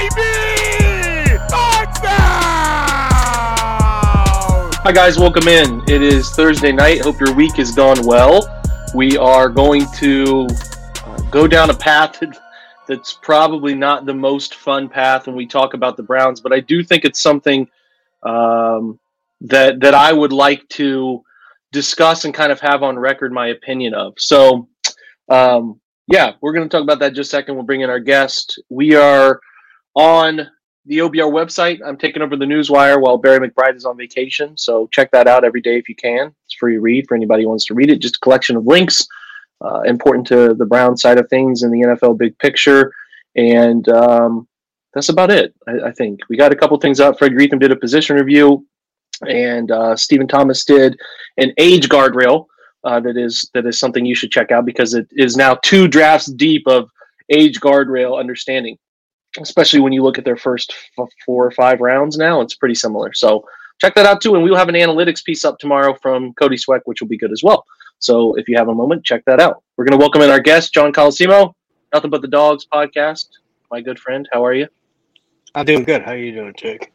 Baby! Touchdown! Hi, guys. Welcome in. It is Thursday night. Hope your week has gone well. We are going to uh, go down a path that's probably not the most fun path when we talk about the Browns, but I do think it's something um, that that I would like to discuss and kind of have on record my opinion of. So, um, yeah, we're going to talk about that just a second. We'll bring in our guest. We are on the OBR website. I'm taking over the newswire while Barry McBride is on vacation. So check that out every day if you can. It's free read for anybody who wants to read it. Just a collection of links uh, important to the Brown side of things in the NFL big picture. And um, that's about it, I, I, think. We got a couple things up. Fred Greetham did a position review, and uh, Stephen Thomas did an age guardrail. Uh, that is that is something you should check out because it is now two drafts deep of age guardrail understanding especially when you look at their first f- four or five rounds now, it's pretty similar. So check that out too. And we will have an analytics piece up tomorrow from Cody Sweck, which will be good as well. So if you have a moment, check that out. We're going to welcome in our guest, John Colosimo, Nothing But the Dawgs podcast. My good friend, how are you? I'm doing good. How are you doing, Jake?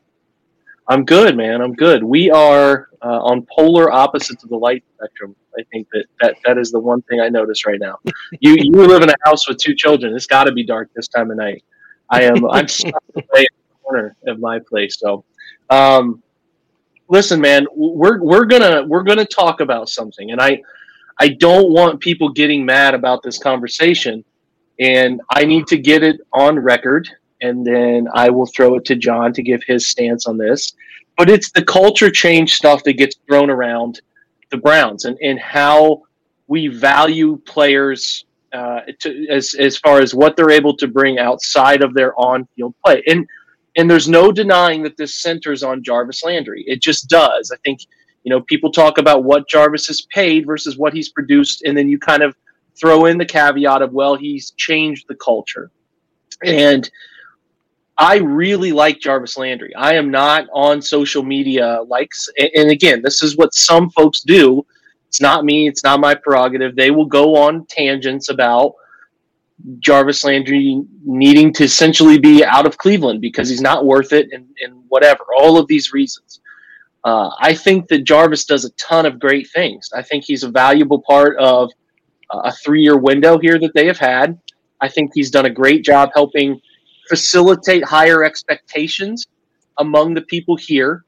I'm good, man. I'm good. We are uh, on polar opposites of the light spectrum. I think that, that that is the one thing I notice right now. you you live in a house with two children. It's got to be dark this time of night. I am I'm stuck in the corner of my place. So, um, listen, man, we're we're gonna we're gonna talk about something, and I I don't want people getting mad about this conversation, and I need to get it on record, and then I will throw it to John to give his stance on this. But it's the culture change stuff that gets thrown around the Browns and, and how we value players uh, to, as as far as what they're able to bring outside of their on-field play. And and there's no denying that this centers on Jarvis Landry. It just does. I think you know people talk about what Jarvis has paid versus what he's produced, and then you kind of throw in the caveat of well, he's changed the culture. And I really like Jarvis Landry. I am not on social media likes, and again, this is what some folks do it's not me. It's not my prerogative. They will go on tangents about Jarvis Landry needing to essentially be out of Cleveland because he's not worth it and, and whatever. All of these reasons. Uh, I think that Jarvis does a ton of great things. I think he's a valuable part of a three year window here that they have had. I think he's done a great job helping facilitate higher expectations among the people here.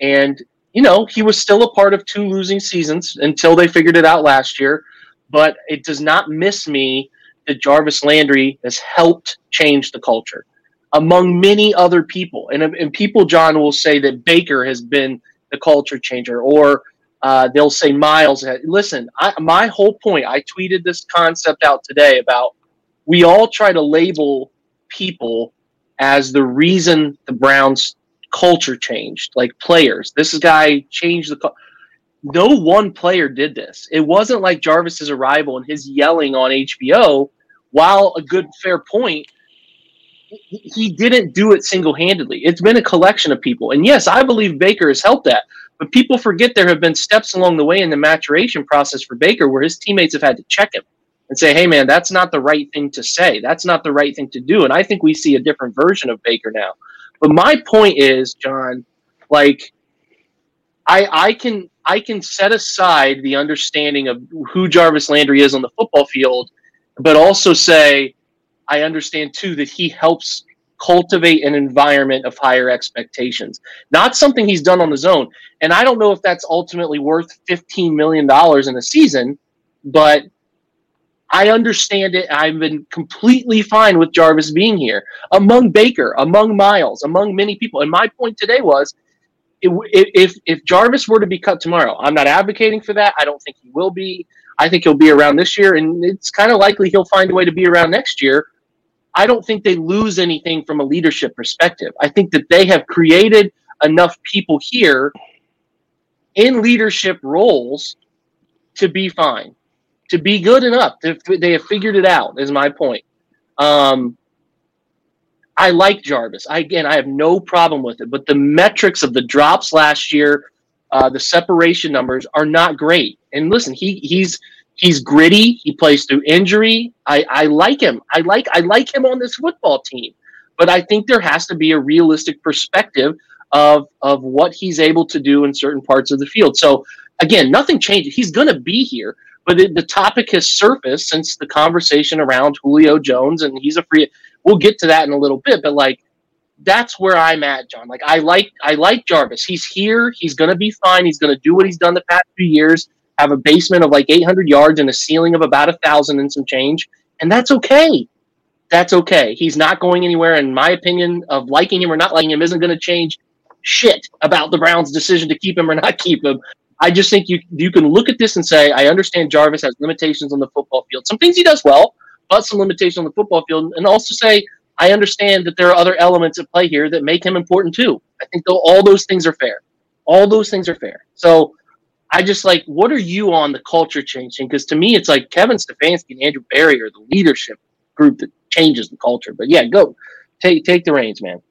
And you know, he was still a part of two losing seasons until they figured it out last year. But it does not miss me that Jarvis Landry has helped change the culture among many other people. And, and people, John, will say that Baker has been the culture changer, or uh, they'll say Miles. Listen, I, my whole point, I tweeted this concept out today about we all try to label people as the reason the Browns culture changed, like players. This guy changed the. no one player did this. It wasn't like Jarvis's arrival and his yelling on HBO. While a good fair point, he didn't do it single handedly. It's been a collection of people, and yes, I believe Baker has helped that. But people forget there have been steps along the way in the maturation process for Baker where his teammates have had to check him and say, hey, man, that's not the right thing to say. That's not the right thing to do. And I think we see a different version of Baker now. But my point is, John, like I I can I can set aside the understanding of who Jarvis Landry is on the football field, but also say I understand too that he helps cultivate an environment of higher expectations. Not something he's done on his own. And I don't know if that's ultimately worth $15 million in a season, but I understand it. I've been completely fine with Jarvis being here among Baker, among Miles, among many people. And my point today was if if Jarvis were to be cut tomorrow, I'm not advocating for that. I don't think he will be. I think he'll be around this year, and it's kind of likely he'll find a way to be around next year. I don't think they lose anything from a leadership perspective. I think that they have created enough people here in leadership roles to be fine, to be good enough. They have figured it out. Is my point. Um, I like Jarvis. I, again, I have no problem with it, but the metrics of the drops last year, uh, the separation numbers are not great. And listen, he he's he's gritty. He plays through injury. I, I like him. I like I like him on this football team. But I think there has to be a realistic perspective of of what he's able to do in certain parts of the field. So again, nothing changes. He's going to be here, but it, the topic has surfaced since the conversation around Julio Jones, and he's a free we'll get to that in a little bit, but like that's where I'm at, John. Like I like I like Jarvis. He's here. He's gonna be fine. He's gonna do what he's done the past few years. Have a basement of like 800 yards and a ceiling of about a thousand and some change, and that's okay. That's okay. He's not going anywhere. In my opinion, of liking him or not liking him isn't going to change shit about the Browns' decision to keep him or not keep him. I just think you you can look at this and say, I understand Jarvis has limitations on the football field. Some things he does well but some limitations on the football field, and also say I understand that there are other elements at play here that make him important too. I think though all those things are fair. All those things are fair. So I just like, what are you on the culture changing? Because to me, it's like Kevin Stefanski and Andrew Berry are the leadership group that changes the culture. But yeah, go take take the reins, man.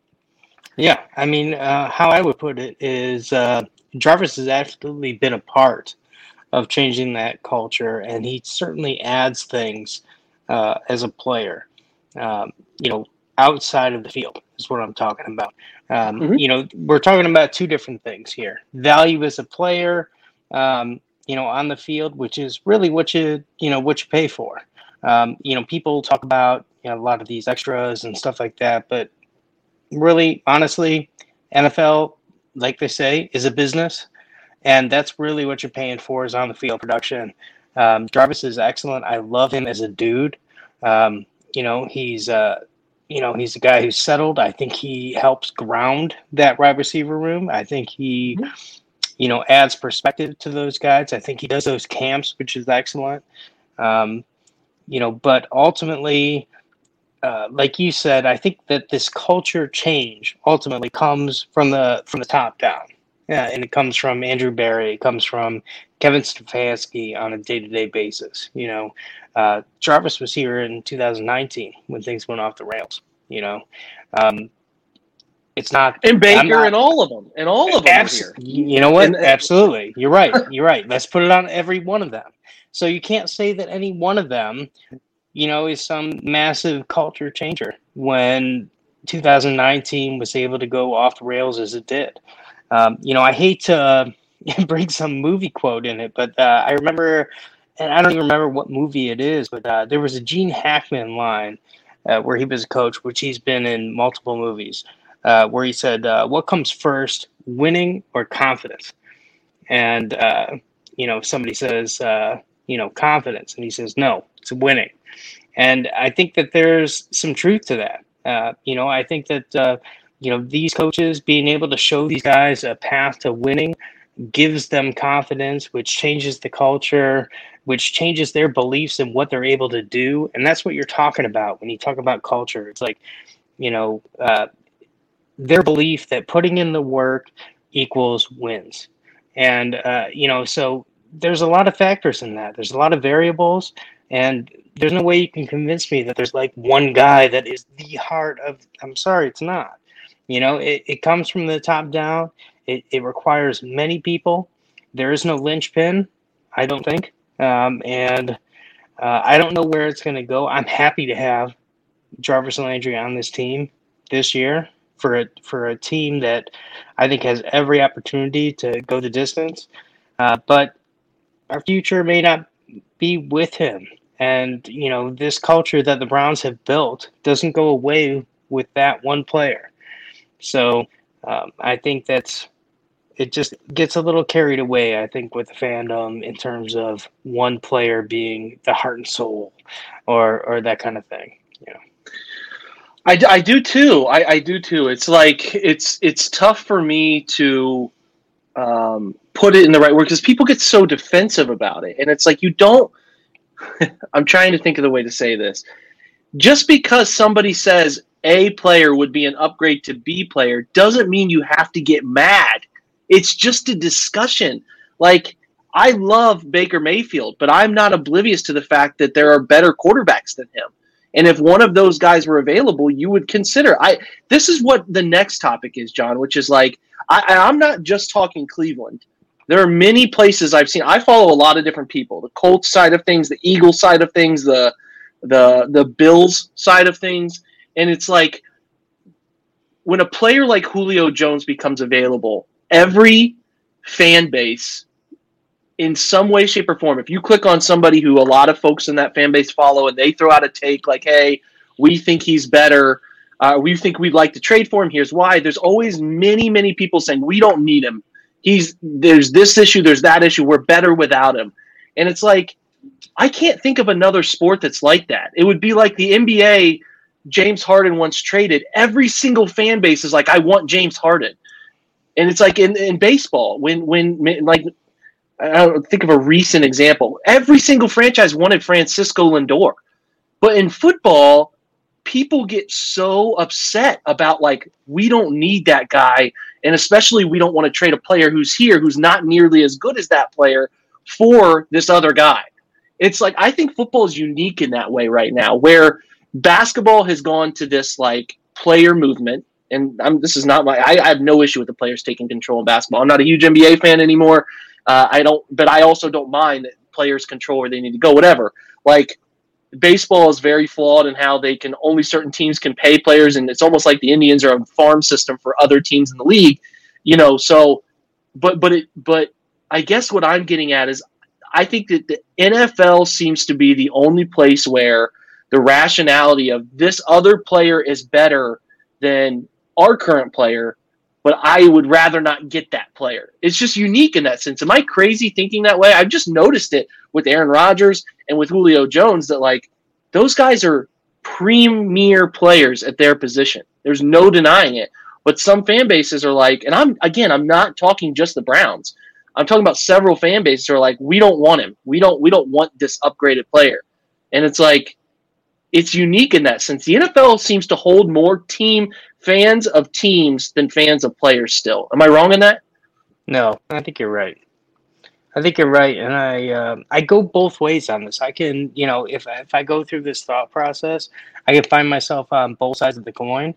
Yeah, I mean, uh, how I would put it is uh, Jarvis has absolutely been a part of changing that culture, and he certainly adds things uh, as a player. Um, you know, outside of the field is what I'm talking about. Um, mm-hmm. You know, we're talking about two different things here: value as a player, um, you know, on the field, which is really what you you know what you pay for. Um, you know, people talk about you know, a lot of these extras and stuff like that, but really, honestly, NFL, like they say, is a business, and that's really what you're paying for is on the field production. Um, Jarvis is excellent. I love him as a dude. Um, you know, he's uh, you know he's a guy who's settled. I think he helps ground that wide receiver room. I think he, mm-hmm. you know, adds perspective to those guys. I think he does those camps, which is excellent. Um, you know, but ultimately, uh, like you said, I think that this culture change ultimately comes from the from the top down. Yeah, and it comes from Andrew Berry. It comes from Kevin Stefanski on a day-to-day basis. You know, uh, Jarvis was here in 2019 when things went off the rails. You know, um, it's not and Baker not, and all of them and all of them abs-. You know what? And, Absolutely, you're right. You're right. Let's put it on every one of them. So you can't say that any one of them, you know, is some massive culture changer when 2019 was able to go off the rails as it did. Um, you know, I hate to uh, bring some movie quote in it, but uh, I remember, and I don't even remember what movie it is, but uh, there was a Gene Hackman line uh, where he was a coach, which he's been in multiple movies, uh, where he said, uh, "What comes first, winning or confidence?" And you know, somebody says, you know, confidence, and he says, "No, it's winning." And I think that there's some truth to that. you know, I think that you know these coaches being able to show these guys a path to winning gives them confidence which changes the culture which changes their beliefs in what they're able to do and that's what you're talking about when you talk about culture it's like you know uh, their belief that putting in the work equals wins and uh, you know so there's a lot of factors in that there's a lot of variables and there's no way you can convince me that there's like one guy that is the heart of i'm sorry it's not you know, it, it comes from the top down. It, it requires many people. There is no linchpin, I don't think. Um, and uh, I don't know where it's going to go. I'm happy to have Jarvis Landry on this team this year for a for a team that I think has every opportunity to go the distance. Uh, but our future may not be with him And, you know, this culture that the Browns have built doesn't go away with that one player. So um, I think that's it just gets a little carried away, I think, with the fandom in terms of one player being the heart and soul or, or that kind of thing. You know. I, I do too. I, I do too. It's like it's it's tough for me to um, put it in the right word because people get so defensive about it, and it's like you don't. I'm trying to think of the way to say this. Just because somebody says A player would be an upgrade to B player doesn't mean you have to get mad. It's just a discussion. Like I love Baker Mayfield, but I'm not oblivious to the fact that there are better quarterbacks than him. And if one of those guys were available, you would consider. I this is what the next topic is, John, which is like I, I'm not just talking Cleveland. There are many places I've seen. I follow a lot of different people: the Colts side of things, the Eagles side of things, the the the Bills side of things, and it's like when a player like Julio Jones becomes available, every fan base in some way, shape, or form, if you click on somebody who a lot of folks in that fan base follow and they throw out a take like, hey, we think he's better, uh, we think we'd like to trade for him, here's why. There's always many, many people saying, we don't need him. He's there's this issue, there's that issue, we're better without him. And it's like, I can't think of another sport that's like that. It would be like the NBA, James Harden once traded. Every single fan base is like, I want James Harden. And it's like in, in baseball, when when like I don't think of a recent example. Every single franchise wanted Francisco Lindor, but in football, people get so upset about like we don't need that guy, and especially we don't want to trade a player who's here who's not nearly as good as that player for this other guy. It's like I think football is unique in that way right now, where basketball has gone to this like player movement. And I'm, this is not my. I, I have no issue with the players taking control of basketball. I'm not a huge NBA fan anymore. Uh, I don't, but I also don't mind that players control where they need to go. Whatever. Like baseball is very flawed in how they can only certain teams can pay players, and it's almost like the Indians are a farm system for other teams in the league. You know, so but but it but I guess what I'm getting at is I think that the NFL seems to be the only place where the rationality of this other player is better than our current player but I would rather not get that player. It's just unique in that sense. Am I crazy thinking that way? I've just noticed it with Aaron Rodgers and with Julio Jones that like those guys are premier players at their position. There's no denying it. But some fan bases are like, and I'm again, I'm not talking just the Browns. I'm talking about several fan bases are like, we don't want him. We don't we don't want this upgraded player. And it's like it's unique in that sense. The NFL seems to hold more team fans of teams than fans of players still. Am I wrong in that? No, I think you're right. I think you're right, and I uh, I go both ways on this. I can, you know, if if I go through this thought process, I can find myself on both sides of the coin,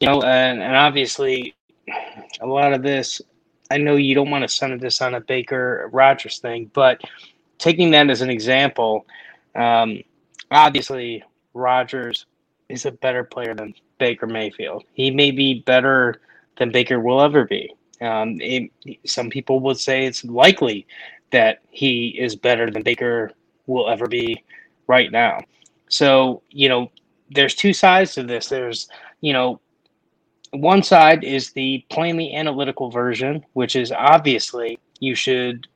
you know, and and obviously, a lot of this, I know you don't want to center this on a Baker Rodgers thing, but taking that as an example, um, obviously Rodgers is a better player than Baker Mayfield. He may be better than Baker will ever be. Um, it, some people would say it's likely that he is better than Baker will ever be right now. So, you know, there's two sides to this. There's, you know, one side is the plainly analytical version, which is obviously you should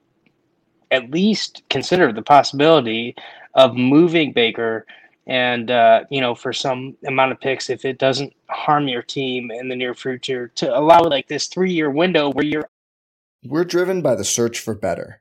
at least consider the possibility of moving Baker and uh, you know for some amount of picks if it doesn't harm your team in the near future to allow like this three year window where you're we're driven by the search for better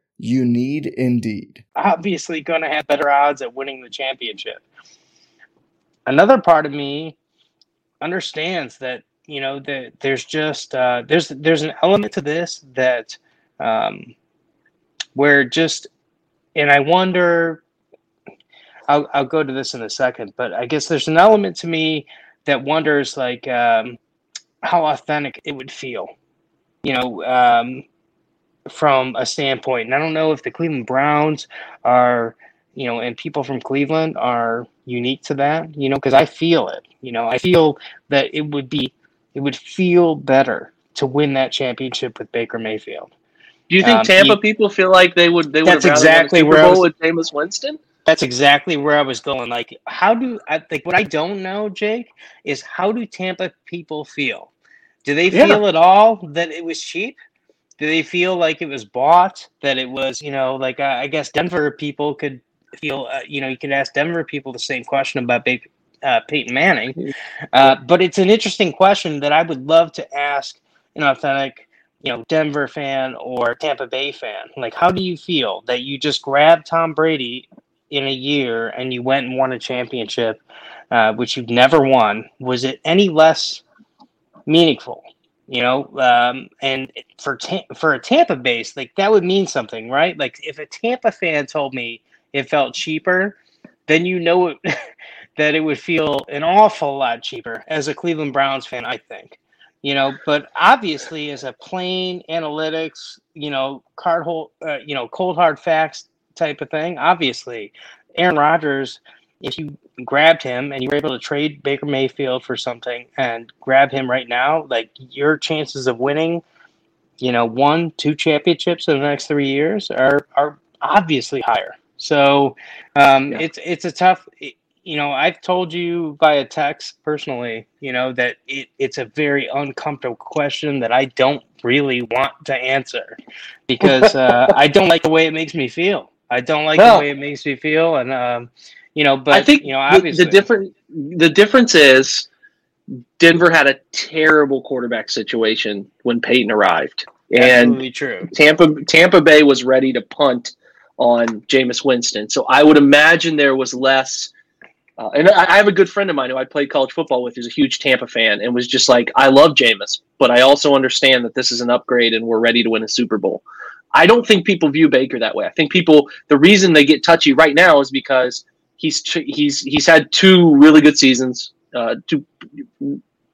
You need Indeed. Obviously, going to have better odds at winning the championship. Another part of me understands that you know that there's just uh, there's there's an element to this that um, where just and I wonder I'll, I'll go to this in a second, but I guess there's an element to me that wonders like um, how authentic it would feel, you know, um, from a standpoint. And I don't know if the Cleveland Browns are, you know, and people from Cleveland are unique to that, you know, because I feel it. You know, I feel that it would be, it would feel better to win that championship with Baker Mayfield. Do you think Um, Tampa you- people feel like they would they would That's have rather won a exactly where I was- with Jameis Winston? That's exactly where I was going. Like, how do I like what I don't know, Jake, is how do Tampa people feel? Do they Yeah. feel at all that it was cheap? Do they feel like it was bought? That it was, you know, like uh, I guess Denver people could feel, uh, you know, you could ask Denver people the same question about Baker, uh, Peyton Manning. Uh, but it's an interesting question that I would love to ask an authentic, you know, Denver fan or Tampa Bay fan. Like, how do you feel that you just grabbed Tom Brady in a year and you went and won a championship, uh, which you've never won? Was it any less meaningful? You know, um, and for Ta- for a Tampa base, like that would mean something, right? Like if a Tampa fan told me it felt cheaper, then you know it, that it would feel an awful lot cheaper as a Cleveland Browns fan, I think. You know, but obviously, as a plain analytics, you know, card hold, uh, you know, cold hard facts type of thing, obviously, Aaron Rodgers, if you grabbed him and you were able to trade Baker Mayfield for something and grab him right now, like your chances of winning, you know, one, two championships in the next three years are are obviously higher. So um, Yeah. it's it's a tough. you know, I've told you via text personally, you know, that it, it's a very uncomfortable question that I don't really want to answer because uh, I don't like the way it makes me feel. I don't like Well- the way it makes me feel, and um, you know, but I think you know, the- obviously, the different the difference is Denver had a terrible quarterback situation when Peyton arrived, and absolutely true. Tampa Tampa Bay was ready to punt on Jameis Winston. So I would imagine there was less. Uh, and I, I have a good friend of mine who I played college football with, who's a huge Tampa fan, and was just like, "I love Jameis, but I also understand that this is an upgrade, and we're ready to win a Super Bowl." I don't think people view Baker that way. I think people the reason they get touchy right now is because he's he's he's had two really good seasons, uh, two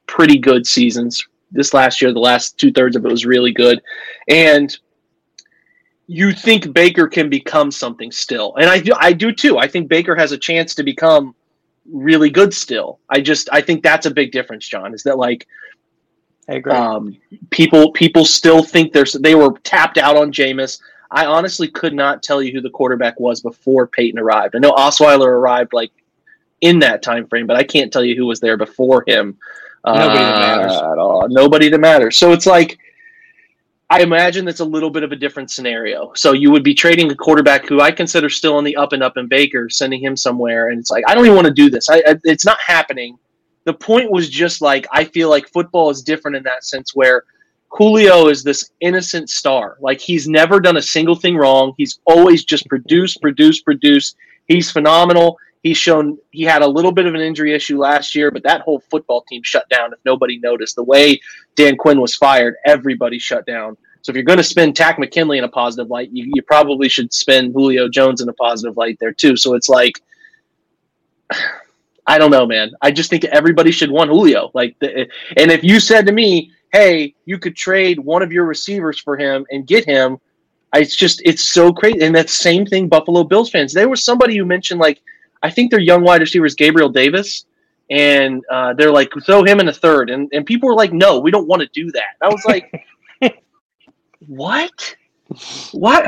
pretty good seasons. This last year, the last two thirds of it was really good, and you think Baker can become something still, and I do. I do too. I think Baker has a chance to become really good still. I just I think that's a big difference, John. Is that like I agree. um, people people still think there's they were tapped out on Jameis. I honestly could not tell you who the quarterback was before Peyton arrived. I know Osweiler arrived like in that time frame, but I can't tell you who was there before him. Nobody that matters. uh, at all. Nobody that matters. So it's like I imagine that's a little bit of a different scenario. So you would be trading a quarterback who I consider still on the up and up in Baker, sending him somewhere, and it's like I don't even want to do this. I, I it's not happening. The point was just like I feel like football is different in that sense where Julio is this innocent star. Like he's never done a single thing wrong. He's always just produced, produced, produced. He's phenomenal. He's shown he had a little bit of an injury issue last year, but that whole football team shut down if nobody noticed. The way Dan Quinn was fired, everybody shut down. So if you're going to spend Takk McKinley in a positive light, you, you probably should spend Julio Jones in a positive light there too. So it's like, I don't know, man. I just think everybody should want Julio. Like, the, and if you said to me, "Hey, you could trade one of your receivers for him and get him," it's just it's so crazy. And that same thing, Buffalo Bills fans. There was somebody who mentioned like, I think their young wide receivers, Gabriel Davis, and uh, they're like, throw him in a third, and and people were like, "No, we don't want to do that." I was like, "What?" What?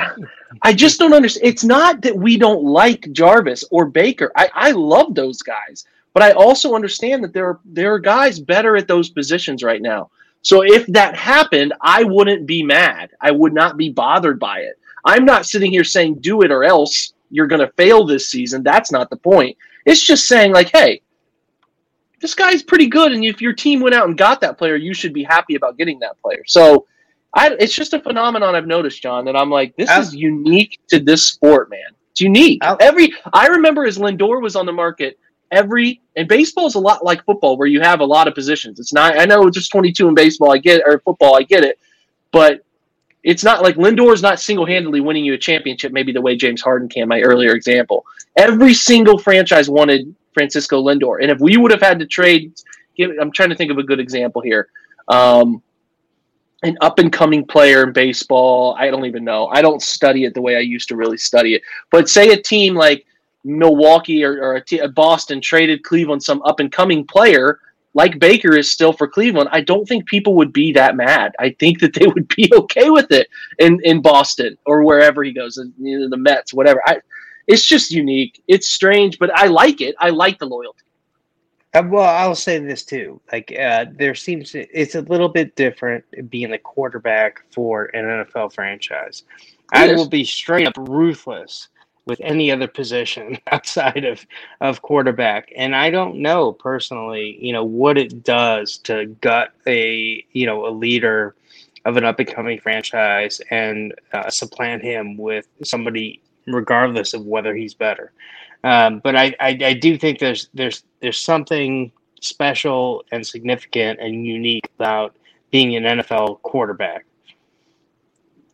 I just don't understand. It's not that we don't like Jarvis or Baker. I, I love those guys, but I also understand that there are there are guys better at those positions right now. So if that happened, I wouldn't be mad. I would not be bothered by it. I'm not sitting here saying do it or else you're going to fail this season. That's not the point. It's just saying like, hey, this guy's pretty good, and if your team went out and got that player, you should be happy about getting that player. So, I, it's just a phenomenon I've noticed, John, that I'm like, this is unique to this sport, man. It's unique. Every I remember as Lindor was on the market, every and baseball is a lot like football, where you have a lot of positions. It's not. I know it's just 22 in baseball. I get or football. I get it, but it's not like Lindor is not single handedly winning you a championship. Maybe the way James Harden can. My earlier example. Every single franchise wanted Francisco Lindor, and if we would have had to trade, give, I'm trying to think of a good example here. Um, an up and coming player in baseball. I don't even know. I don't study it the way I used to really study it. But say a team like Milwaukee or, or a t- Boston traded Cleveland some up and coming player like Baker is still for Cleveland. I don't think people would be that mad. I think that they would be okay with it in, in Boston or wherever he goes, you know, the Mets, whatever. I, it's just unique. It's strange, but I like it. I like the loyalty. Uh, well, I'll say this too. Like, uh, there seems to, it's a little bit different being the quarterback for an NFL franchise. I is. will be straight up ruthless with any other position outside of of quarterback, and I don't know personally, you know, what it does to gut a you know a leader of an up and coming franchise and uh, supplant him with somebody, regardless of whether he's better. Um, but I, I, I do think there's there's there's something special and significant and unique about being an NFL quarterback.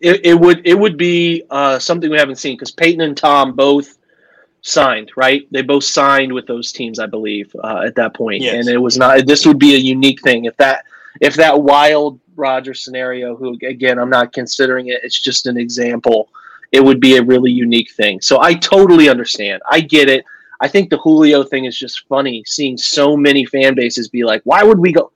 It, it would it would be uh, something we haven't seen because Peyton and Tom both signed, right? They both signed with those teams, I believe, uh, at that point. Yes. And it was not. This would be a unique thing if that if that wild Roger scenario. Who again, I'm not considering it. It's just an example. It would be a really unique thing. So I totally understand. I get it. I think the Julio thing is just funny. Seeing so many fan bases be like, "Why would we go?"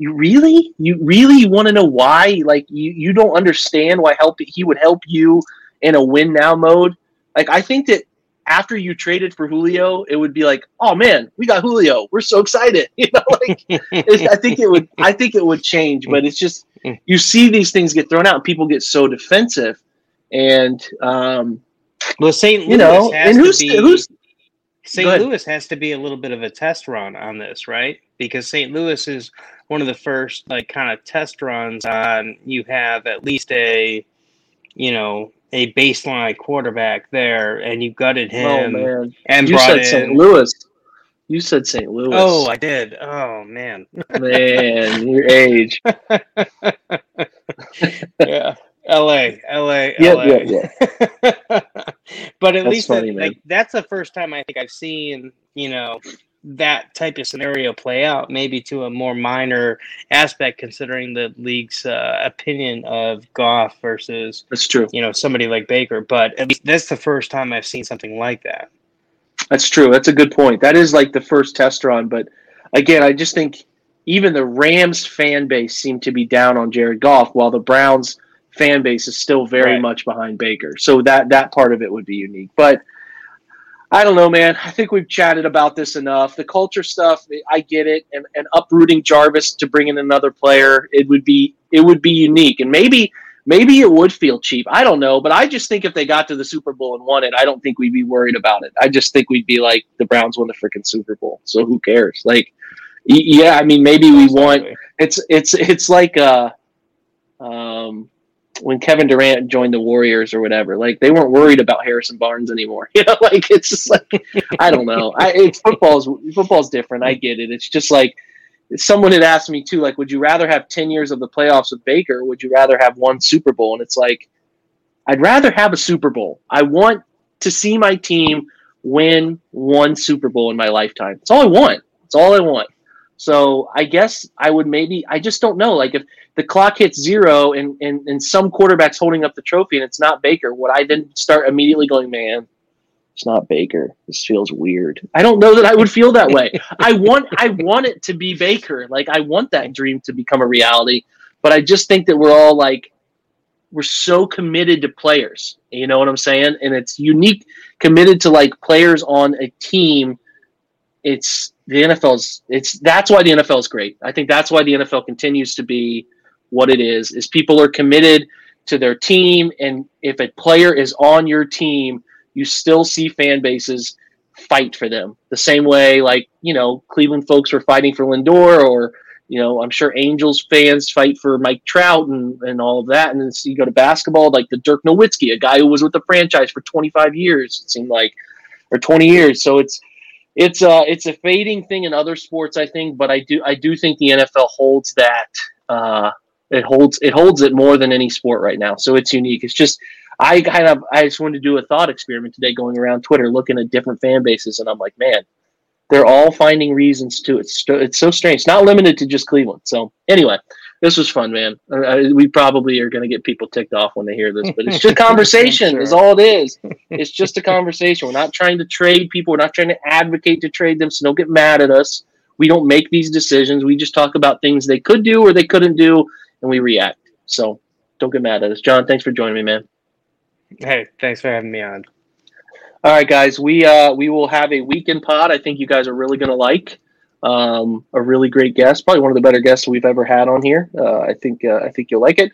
You really, you really want to know why? Like you, you don't understand why help he would help you in a win now mode. Like I think that after you traded for Julio, it would be like, oh man, we got Julio. We're so excited. You know, like I think it would. I think it would change, but it's just you see these things get thrown out, and people get so defensive, and um, Well, St. Louis you know, has and who's be who's St. Louis has to be a little bit of a test run on this, right? Because St. Louis is one of the first like kind of test runs on you have at least a you know a baseline quarterback there, and you gutted oh him man, and you brought said in. St. Louis. You said St. Louis. Oh, I did. Oh man. man, your age. yeah. LA, LA, Yeah, LA. yeah, yeah. but at That's least funny, like that's the first time I think I've seen, you know, that type of scenario play out, maybe to a more minor aspect considering the league's uh, opinion of Goff versus, That's true. you know, somebody like Baker. But at least that's the first time I've seen something like that. That's true. That's a good point. That is like the first test run, but again, I just think even the Rams fan base seemed to be down on Jared Goff, while the Browns fan base is still very Right. much behind Baker. So that that part of it would be unique. But I don't know, man. I think we've chatted about this enough. The culture stuff, I get it, and, and uprooting Jarvis to bring in another player, it would be it would be unique, and maybe maybe it would feel cheap. I don't know, but I just think if they got to the Super Bowl and won it, I don't think we'd be worried about it. I just think we'd be like the Browns won the freaking Super Bowl, so who cares? Like, yeah, I mean, maybe we want it's it's it's like uh um when Kevin Durant joined the Warriors or whatever, like they weren't worried about Harrison Barnes anymore. You know, like it's just like I don't know. I it's football's football's different. I get it. It's just like someone had asked me too, like, would you rather have ten years of the playoffs with Baker? Would you rather have one Super Bowl? And it's like, I'd rather have a Super Bowl. I want to see my team win one Super Bowl in my lifetime. That's all I want. That's all I want. So I guess I would maybe I just don't know. Like if the clock hits zero and, and, and some quarterback's holding up the trophy and it's not Baker, would I then start immediately going, Man, it's not Baker. This feels weird. I don't know that I would feel that way. I want I want it to be Baker. Like I want that dream to become a reality. But I just think that we're all like we're so committed to players. You know what I'm saying? And it's unique committed to like players on a team. It's the NFL's it's that's why the NFL is great. I think that's why the NFL continues to be what it is. Is people are committed to their team and if a player is on your team, you still see fan bases fight for them the same way like you know Cleveland folks were fighting for Lindor or you know I'm sure Angels fans fight for Mike Trout and, and all of that and you go to basketball like the Dirk Nowitzki a guy who was with the franchise for 25 years it seemed like or 20 years so it's it's uh it's a fading thing in other sports I think but I do I do think the NFL holds that uh it holds it holds it more than any sport right now so it's unique it's just I kind of I just wanted to do a thought experiment today, going around Twitter, looking at different fan bases, and I'm like, man, they're all finding reasons to. It's it's so strange. It's not limited to just Cleveland. So anyway, this was fun, man. Uh, we probably are going to get people ticked off when they hear this, but it's just conversation. sure. Is all it is. It's just a conversation. We're not trying to trade people. We're not trying to advocate to trade them. So don't get mad at us. We don't make these decisions. We just talk about things they could do or they couldn't do, and we react. So don't get mad at us, John. Thanks for joining me, man. Hey, thanks for having me on. All right, guys, we uh, we will have a weekend pod. I think you guys are really going to like. Um, a really great guest, probably one of the better guests we've ever had on here. Uh, I think uh, I think you'll like it.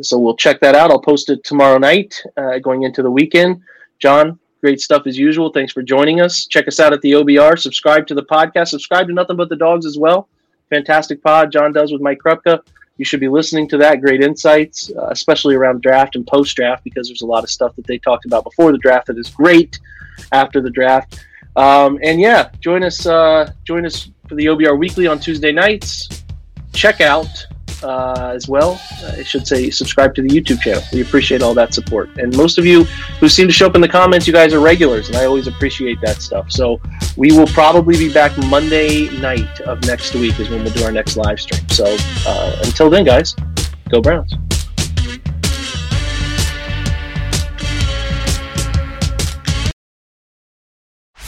So we'll check that out. I'll post it tomorrow night, uh, going into the weekend. John, great stuff as usual. Thanks for joining us. Check us out at the OBR. Subscribe to the podcast. Subscribe to Nothing But the Dawgs as well. Fantastic pod John does with Mike Krupka you should be listening to that. Great insights, uh, especially around draft and post draft, because there's a lot of stuff that they talked about before the draft that is great after the draft. Um, and yeah, join us. Uh, join us for the OBR Weekly on Tuesday nights. Check out uh, as well. I should say subscribe to the YouTube channel. We appreciate all that support. And most of you who seem to show up in the comments, you guys are regulars, and I always appreciate that stuff. So we will probably be back Monday night of next week is when we'll do our next live stream. So uh, until then, guys, go Browns.